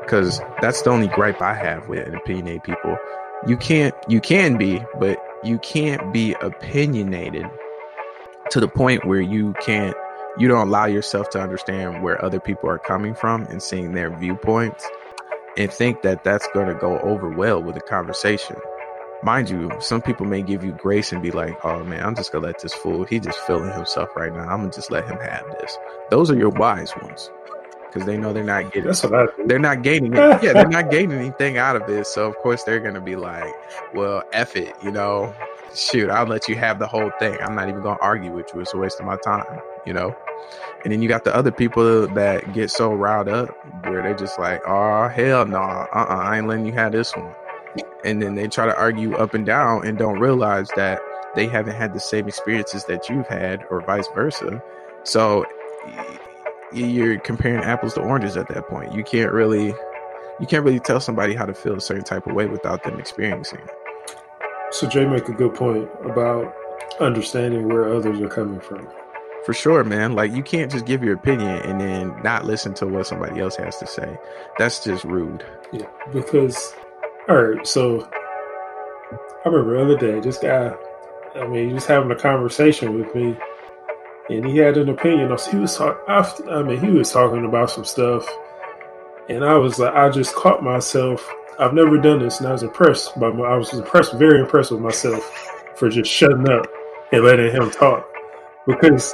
because that's the only gripe I have with opinionated people. You can't, you can be, but you can't be opinionated to the point where you can't, you don't allow yourself to understand where other people are coming from and seeing their viewpoints and think that that's going to go over well with the conversation. Mind you, some people may give you grace and be like, oh man, I'm just going to let this fool, he just feeling himself right now. I'm going to just let him have this. Those are your wise ones because they know they're not getting. That's what I They're not gaining it. Yeah, they're not gaining anything out of this. So of course they're gonna be like, "Well, f it," you know. Shoot, I'll let you have the whole thing. I'm not even gonna argue with you. It's a waste of my time, you know. And then you got the other people that get so riled up where they're just like, "Oh hell no, uh, uh I ain't letting you have this one." And then they try to argue up and down and don't realize that they haven't had the same experiences that you've had, or vice versa. So you're comparing apples to oranges at that point. You can't really you can't really tell somebody how to feel a certain type of way without them experiencing. So Jay make a good point about understanding where others are coming from. For sure, man. Like you can't just give your opinion and then not listen to what somebody else has to say. That's just rude. Yeah, because all right, so I remember the other day, this guy, I mean, he was having a conversation with me and he had an opinion. He was talk, I mean, he was talking about some stuff, and I was like, I just caught myself. I've never done this, and I was impressed by. I was impressed, very impressed with myself for just shutting up and letting him talk, because